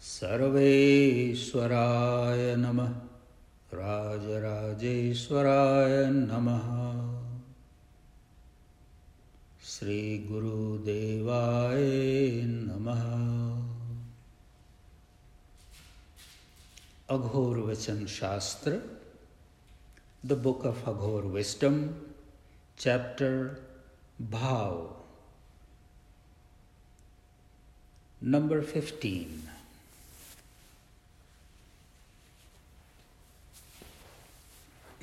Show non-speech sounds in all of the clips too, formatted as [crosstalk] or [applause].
सर्वेश्वराय नमः। राजराजेश्वराय नमः। श्री श्रीगुरुदेवाय नमः। Aghor Vachan Shastra the book of Aghor wisdom chapter Bhav number fifteen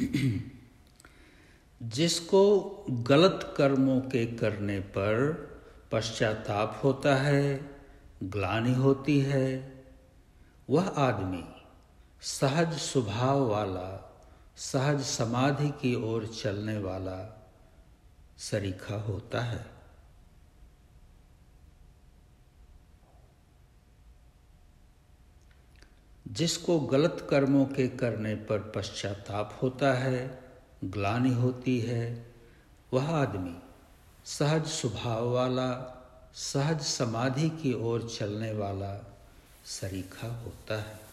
[clears throat] जिसको गलत कर्मों के करने पर पश्चाताप होता है, ग्लानि होती है, वह आदमी सहज स्वभाव वाला, सहज समाधि की ओर चलने वाला सरीखा होता है। जिसको गलत कर्मों के करने पर पश्चाताप होता है, ग्लानि होती है, वह आदमी सहज स्वभाव वाला, सहज समाधि की ओर चलने वाला सरीखा होता है।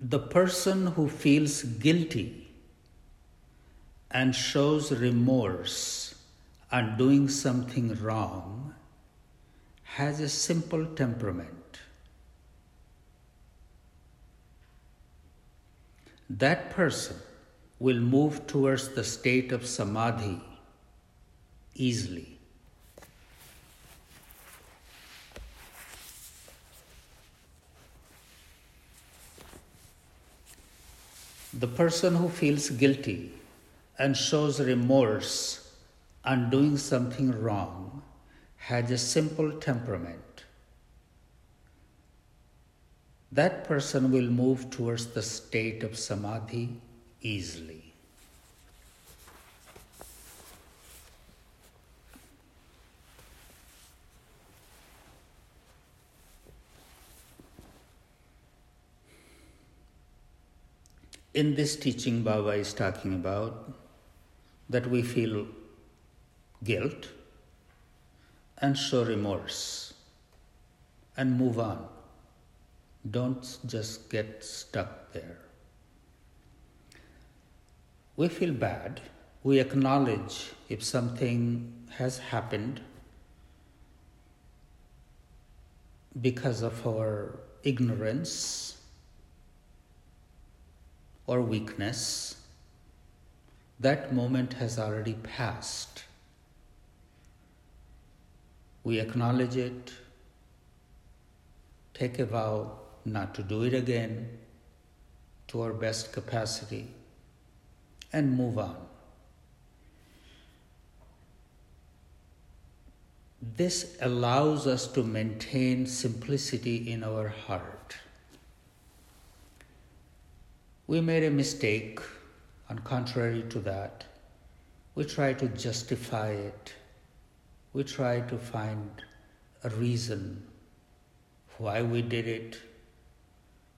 The person who feels guilty and shows remorse on doing something wrong has a simple temperament. That person will move towards the state of samadhi easily. The person who feels guilty and shows remorse on doing something wrong has a simple temperament. That person will move towards the state of samadhi easily. In this teaching, Baba is talking about that we feel guilt and show remorse and move on. Don't just get stuck there. We feel bad. We acknowledge if something has happened because of our ignorance or weakness that moment has already passed. We acknowledge it, take a vow not to do it again to our best capacity, and move on. This allows us to maintain simplicity in our heart. We made a mistake and contrary to that, we try to justify it. We try to find a reason why we did it.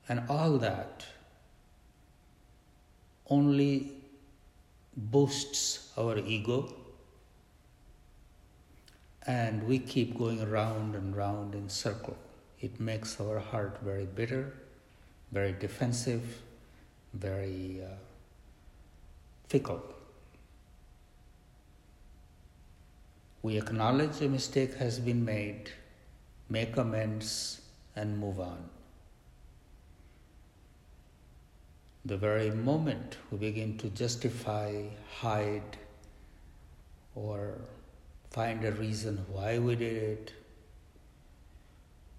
And all that only boosts our ego. And we keep going round and round in circle. It makes our heart very bitter, very defensive, very uh, fickle. We acknowledge a mistake has been made, make amends, and move on. The very moment we begin to justify, hide, or find a reason why we did it,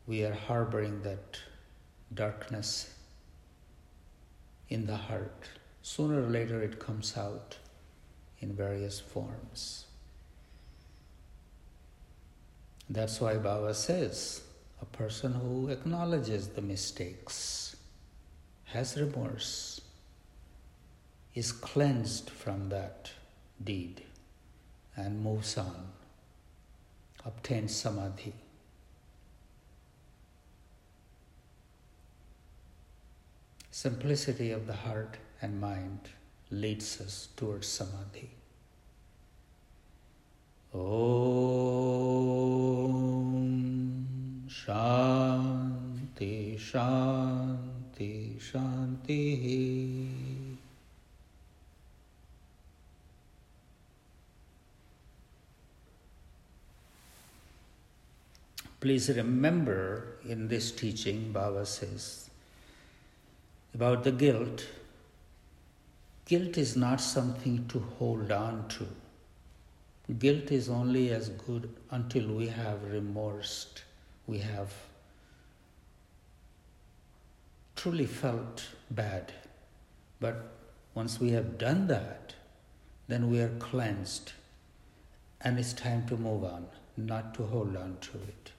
we are harboring that darkness in the heart sooner or later it comes out in various forms. That's why Baba says a person who acknowledges the mistakes, has remorse, is cleansed from that deed and moves on, obtains samadhi. Simplicity of the heart and mind leads us towards samadhi. Om Shanti Shanti Shanti Please remember in this teaching, Baba says, about the guilt. Guilt is not something to hold on to. Guilt is only as good until we have remorse, we have truly felt bad. But once we have done that, then we are cleansed and it's time to move on, not to hold on to it.